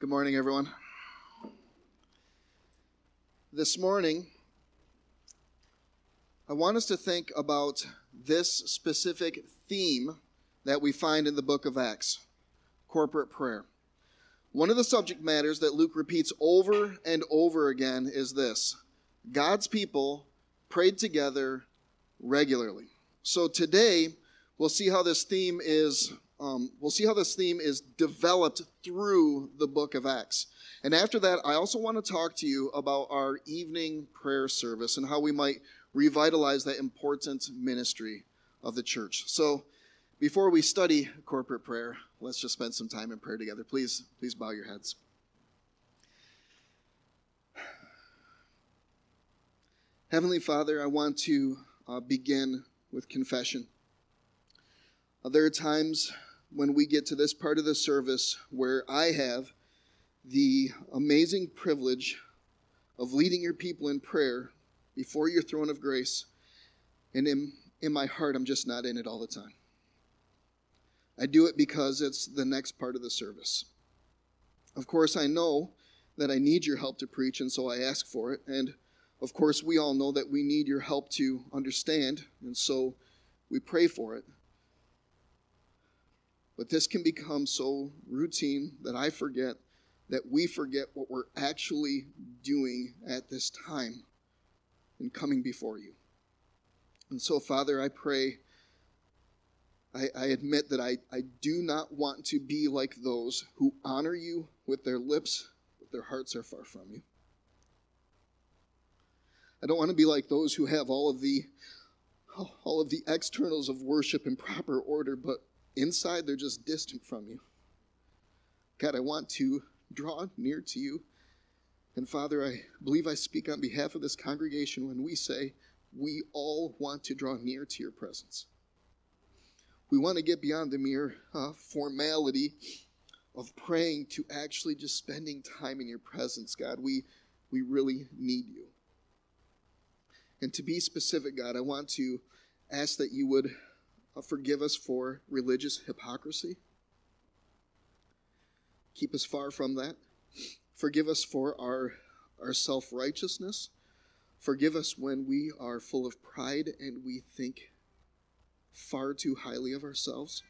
Good morning, everyone. This morning, I want us to think about this specific theme that we find in the book of Acts corporate prayer. One of the subject matters that Luke repeats over and over again is this God's people prayed together regularly. So today, we'll see how this theme is um, we'll see how this theme is developed through the book of Acts. And after that, I also want to talk to you about our evening prayer service and how we might revitalize that important ministry of the church. So, before we study corporate prayer, let's just spend some time in prayer together. Please, please bow your heads. Heavenly Father, I want to uh, begin with confession. Uh, there are times when we get to this part of the service where I have the amazing privilege of leading your people in prayer before your throne of grace. And in, in my heart, I'm just not in it all the time. I do it because it's the next part of the service. Of course, I know that I need your help to preach, and so I ask for it. And of course, we all know that we need your help to understand, and so we pray for it. But this can become so routine that I forget that we forget what we're actually doing at this time in coming before you. And so, Father, I pray, I, I admit that I, I do not want to be like those who honor you with their lips, but their hearts are far from you. I don't want to be like those who have all of the all of the externals of worship in proper order, but Inside, they're just distant from you. God, I want to draw near to you. And Father, I believe I speak on behalf of this congregation when we say we all want to draw near to your presence. We want to get beyond the mere uh, formality of praying to actually just spending time in your presence, God. We, we really need you. And to be specific, God, I want to ask that you would Uh, forgive us for religious hypocrisy. Keep us far from that. Forgive us for our, our self righteousness. Forgive us when we are full of pride and we think far too highly of ourselves.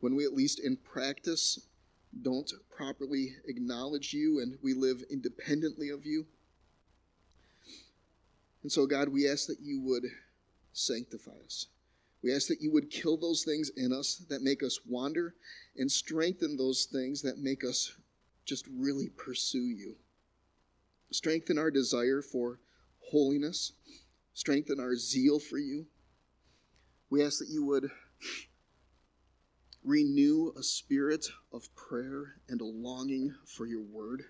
When we, at least in practice, don't properly acknowledge you and we live independently of you. And so, God, we ask that you would sanctify us. We ask that you would kill those things in us that make us wander and strengthen those things that make us just really pursue you. Strengthen our desire for holiness, strengthen our zeal for you. We ask that you would renew a spirit of prayer and a longing for your word.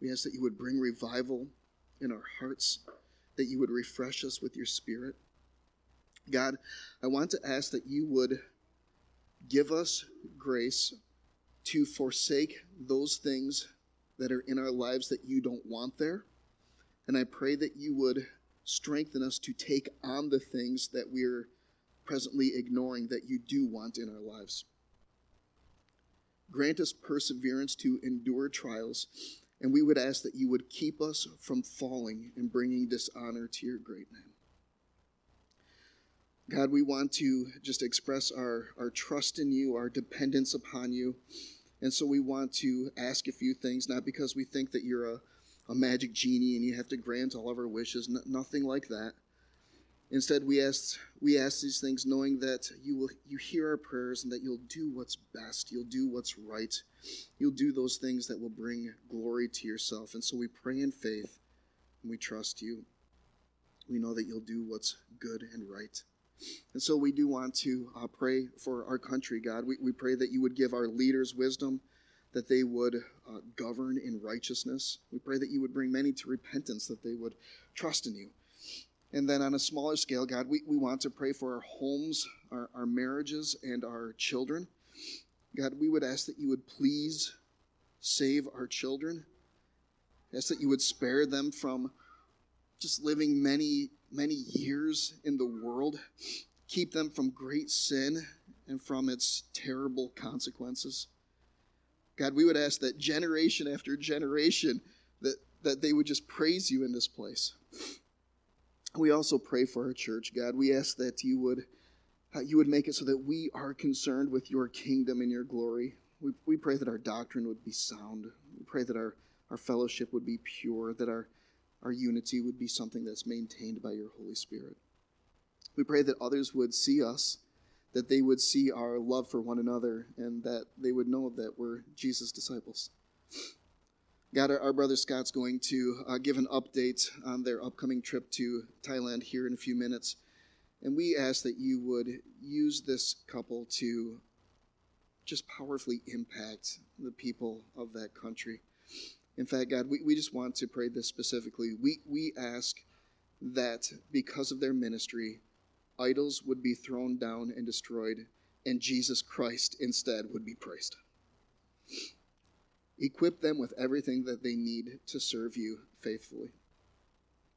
We ask that you would bring revival in our hearts, that you would refresh us with your spirit. God, I want to ask that you would give us grace to forsake those things that are in our lives that you don't want there. And I pray that you would strengthen us to take on the things that we're presently ignoring that you do want in our lives. Grant us perseverance to endure trials, and we would ask that you would keep us from falling and bringing dishonor to your great name. God, we want to just express our, our trust in you, our dependence upon you. And so we want to ask a few things, not because we think that you're a, a magic genie and you have to grant all of our wishes, nothing like that. Instead, we ask, we ask these things knowing that you will you hear our prayers and that you'll do what's best. You'll do what's right. You'll do those things that will bring glory to yourself. And so we pray in faith and we trust you. We know that you'll do what's good and right. And so we do want to uh, pray for our country, God. We, we pray that you would give our leaders wisdom, that they would uh, govern in righteousness. We pray that you would bring many to repentance, that they would trust in you. And then on a smaller scale, God, we, we want to pray for our homes, our, our marriages, and our children. God, we would ask that you would please save our children. Ask that you would spare them from just living many many years in the world, keep them from great sin and from its terrible consequences. God, we would ask that generation after generation that, that they would just praise you in this place. We also pray for our church, God. We ask that you would uh, you would make it so that we are concerned with your kingdom and your glory. We, we pray that our doctrine would be sound. We pray that our, our fellowship would be pure, that our, our unity would be something that's maintained by your Holy Spirit. We pray that others would see us, that they would see our love for one another, and that they would know that we're Jesus' disciples. God, our, brother Scott's going to uh, give an update on their upcoming trip to Thailand here in a few minutes. And we ask that you would use this couple to just powerfully impact the people of that country. In fact, God, we, we just want to pray this specifically. We, we ask that because of their ministry, idols would be thrown down and destroyed, and Jesus Christ instead would be praised. Equip them with everything that they need to serve you faithfully.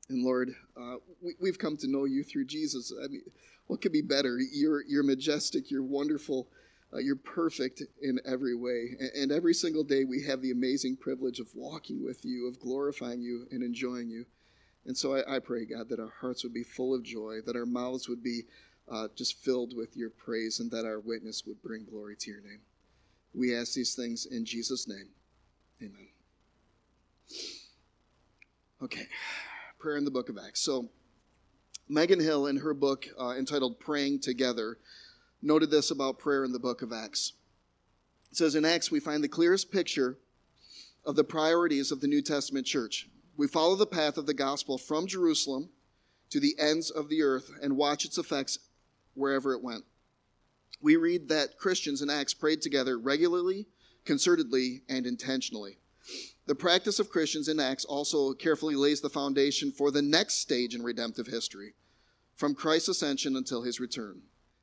And Lord, uh, we, have come to know you through Jesus. I mean, what could be better? You're, you're majestic, you're wonderful, uh, you're perfect in every way. And, and every single day we have the amazing privilege of walking with you, of glorifying you, and enjoying you. And so I, I pray, God, that our hearts would be full of joy, that our mouths would be uh, just filled with your praise, and that our witness would bring glory to your name. We ask these things in Jesus' name. Amen. Okay prayer in the book of Acts. So, Megan Hill, in her book uh, entitled Praying Together, noted this about prayer in the book of Acts. It says, In Acts, we find the clearest picture of the priorities of the New Testament church. We follow the path of the gospel from Jerusalem to the ends of the earth and watch its effects wherever it went. We read that Christians in Acts prayed together regularly, concertedly, and intentionally. The practice of Christians in Acts also carefully lays the foundation for the next stage in redemptive history, from Christ's ascension until his return.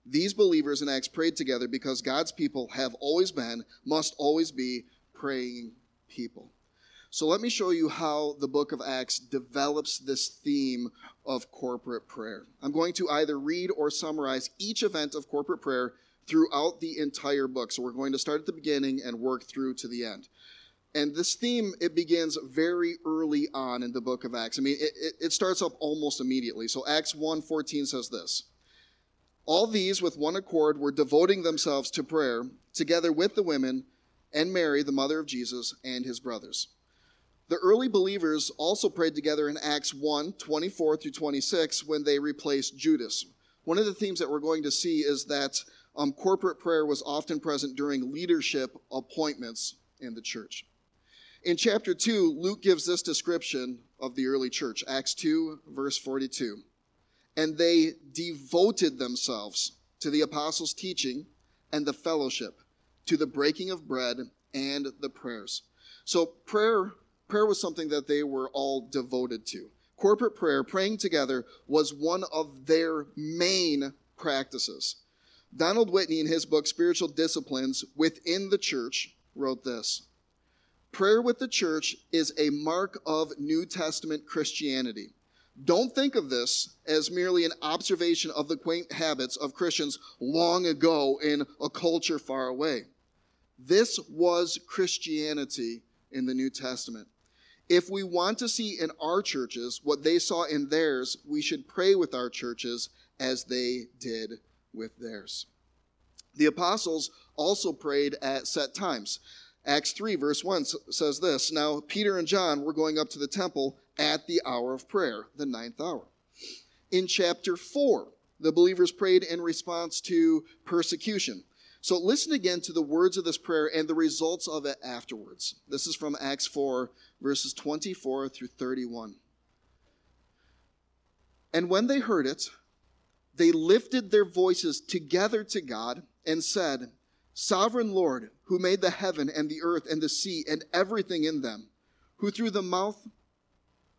These believers in Acts prayed together because God's people have always been, must always be, praying people. So let me show you how the book of Acts develops this theme of corporate prayer. I'm going to either read or summarize each event of corporate prayer throughout the entire book. So we're going to start at the beginning and work through to the end. And this theme, it begins very early on in the book of Acts. I mean, it, it, starts up almost immediately. So Acts 1.14 says this. All these with one accord were devoting themselves to prayer, together with the women and Mary, the mother of Jesus, and his brothers. The early believers also prayed together in Acts 1 24 through 26 when they replaced Judas. One of the themes that we're going to see is that um, corporate prayer was often present during leadership appointments in the church. In chapter 2, Luke gives this description of the early church Acts 2, verse 42. And they devoted themselves to the apostles' teaching and the fellowship, to the breaking of bread and the prayers. So prayer prayer was something that they were all devoted to. Corporate prayer, praying together, was one of their main practices. Donald Whitney, in his book Spiritual Disciplines Within the Church, wrote this Prayer with the church is a mark of New Testament Christianity. Don't think of this as merely an observation of the quaint habits of Christians long ago in a culture far away. This was Christianity in the New Testament. If we want to see in our churches what they saw in theirs, we should pray with our churches as they did with theirs. The apostles also prayed at set times. Acts 3, verse 1 says this Now Peter and John were going up to the temple at the hour of prayer, the ninth hour. In chapter 4, the believers prayed in response to persecution. So listen again to the words of this prayer and the results of it afterwards. This is from Acts 4, verses 24 through 31. And when they heard it, they lifted their voices together to God and said, Sovereign Lord, who made the heaven and the earth and the sea and everything in them, who through the mouth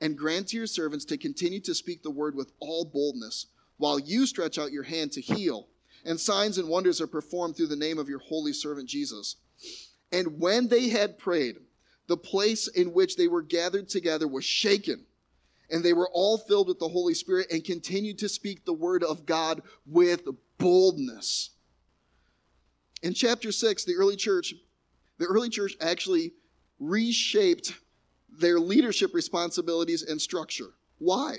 and grant to your servants to continue to speak the word with all boldness, while you stretch out your hand to heal, and signs and wonders are performed through the name of your holy servant Jesus. And when they had prayed, the place in which they were gathered together was shaken and they were all filled with the Holy Spirit and continued to speak the word of God with boldness. In chapter 6, the early church, the early church actually reshaped their leadership responsibilities and structure. Why?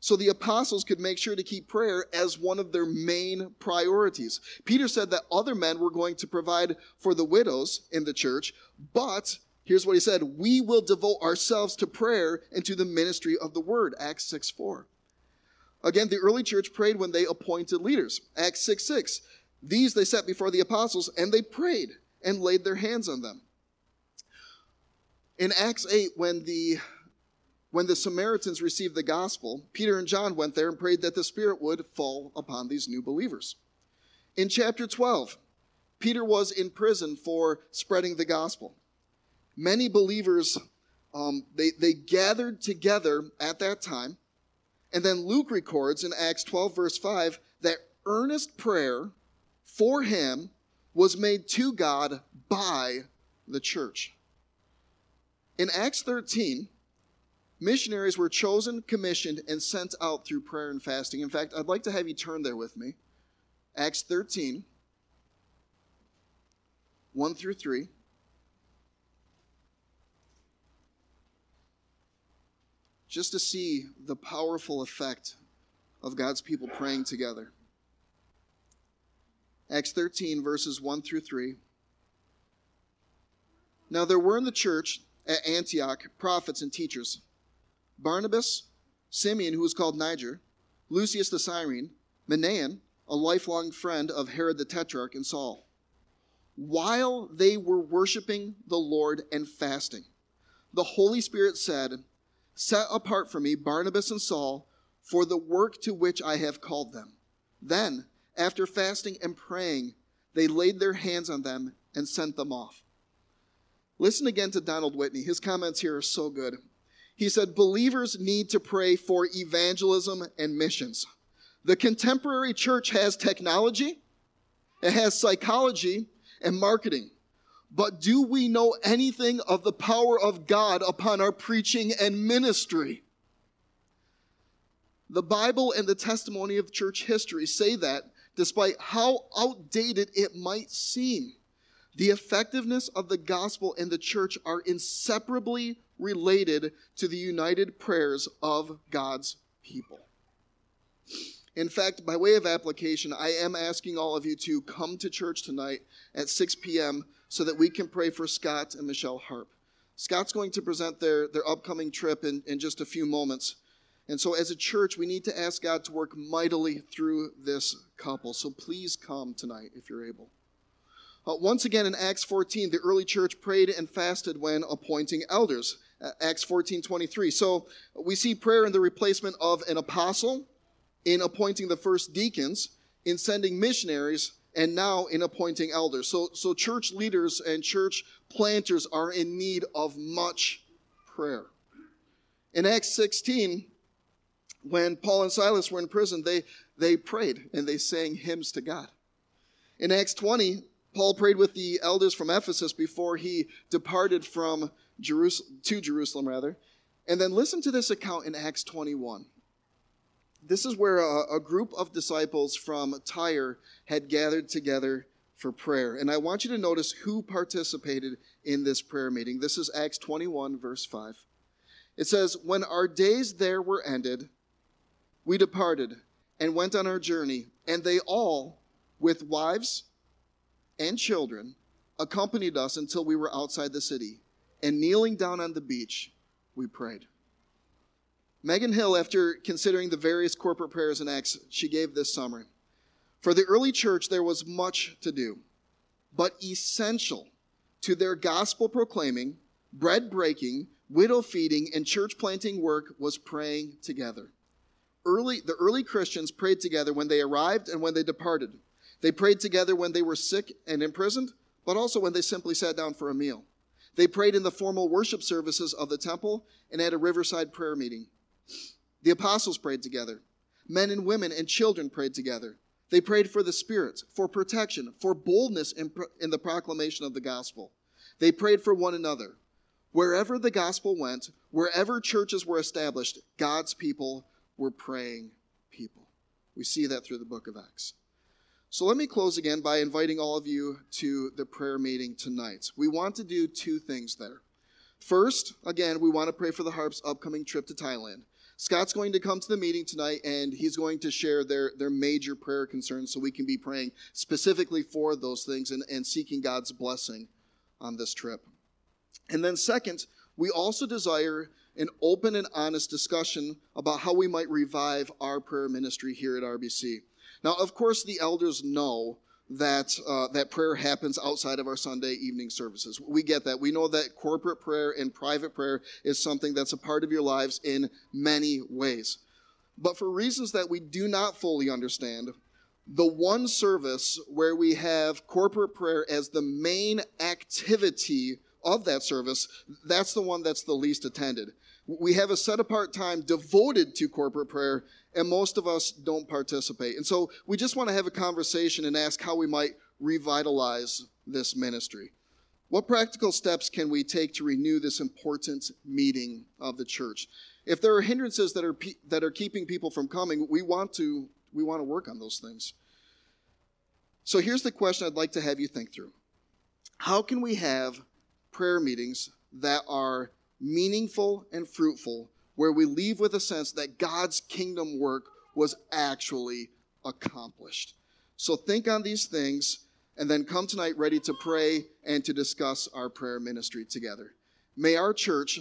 So the apostles could make sure to keep prayer as one of their main priorities. Peter said that other men were going to provide for the widows in the church, but Here's what he said We will devote ourselves to prayer and to the ministry of the word. Acts 6 4. Again, the early church prayed when they appointed leaders. Acts 6 6. These they set before the apostles and they prayed and laid their hands on them. In Acts 8, when the when the Samaritans received the gospel, Peter and John went there and prayed that the Spirit would fall upon these new believers. In chapter 12, Peter was in prison for spreading the gospel many believers um, they, they gathered together at that time and then luke records in acts 12 verse 5 that earnest prayer for him was made to god by the church in acts 13 missionaries were chosen commissioned and sent out through prayer and fasting in fact i'd like to have you turn there with me acts 13 1 through 3 just to see the powerful effect of God's people praying together. Acts 13, verses 1 through 3. Now there were in the church at Antioch prophets and teachers Barnabas, Simeon, who was called Niger, Lucius the Cyrene, Manaen, a lifelong friend of Herod the Tetrarch, and Saul. While they were worshiping the Lord and fasting, the Holy Spirit said, Set apart for me Barnabas and Saul for the work to which I have called them. Then, after fasting and praying, they laid their hands on them and sent them off. Listen again to Donald Whitney. His comments here are so good. He said, Believers need to pray for evangelism and missions. The contemporary church has technology, it has psychology and marketing. But do we know anything of the power of God upon our preaching and ministry? The Bible and the testimony of church history say that, despite how outdated it might seem, the effectiveness of the gospel and the church are inseparably related to the united prayers of God's people. In fact, by way of application, I am asking all of you to come to church tonight at 6 p.m so that we can pray for Scott and Michelle Harp. Scott's going to present their, their upcoming trip in, in just a few moments. And so, as a church, we need to ask God to work mightily through this couple. So, please come tonight if you're able. Uh, once again, in Acts 14, the early church prayed and fasted when appointing elders. Uh, Acts 14 23. So, we see prayer in the replacement of an apostle, in appointing the first deacons, in sending missionaries, and now in appointing elders. So, so church leaders and church planters are in need of much prayer. In Acts 16, when Paul and Silas were in prison, they, they prayed and they sang hymns to God. In Acts 20, Paul prayed with the elders from Ephesus before he departed from Jerusalem to Jerusalem rather. And then listen to this account in Acts 21 this is where a, a, group of disciples from Tyre had gathered together for prayer. And I want you to notice who participated in this prayer meeting. This is Acts 21, verse 5. It says, When our days there were ended, we departed and went on our journey, and they all, with wives and children, accompanied us until we were outside the city. And kneeling down on the beach, we prayed. Megan Hill, after considering the various corporate prayers in Acts, she gave this summary. For the early church, there was much to do, but essential to their gospel proclaiming, bread breaking, widow feeding, and church planting work was praying together. early the early Christians prayed together when they arrived and when they departed. They prayed together when they were sick and imprisoned, but also when they simply sat down for a meal. They prayed in the formal worship services of the temple and at a riverside prayer meeting. The apostles prayed together. Men and women and children prayed together. They prayed for the Spirit, for protection, for boldness in, in the proclamation of the gospel. They prayed for one another. Wherever the gospel went, wherever churches were established, God's people were praying people. We see that through the book of Acts. So let me close again by inviting all of you to the prayer meeting tonight. We want to do two things there. First, again, we want to pray for the Harp's upcoming trip to Thailand. Scott's going to come to the meeting tonight and he's going to share their, their major prayer concerns so we can be praying specifically for those things and, and seeking God's blessing on this trip. And then, second, we also desire an open and honest discussion about how we might revive our prayer ministry here at RBC. Now, of course, the elders know that uh, that prayer happens outside of our Sunday evening services. We get that. We know that corporate prayer and private prayer is something that's a part of your lives in many ways. But for reasons that we do not fully understand, the one service where we have corporate prayer as the main activity of that service, that's the one that's the least attended. We have a set apart time devoted to corporate prayer, and most of us don't participate. And so we just want to have a conversation and ask how we might revitalize this ministry. What practical steps can we take to renew this important meeting of the church? If there are hindrances that are, pe- that are keeping people from coming, we want, to, we want to work on those things. So here's the question I'd like to have you think through How can we have prayer meetings that are meaningful and fruitful, where we leave with a sense that God's kingdom work was actually accomplished. So think on these things and then come tonight ready to pray and to discuss our prayer ministry together. May our church,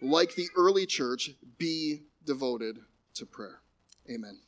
like the early church, be devoted to prayer. Amen.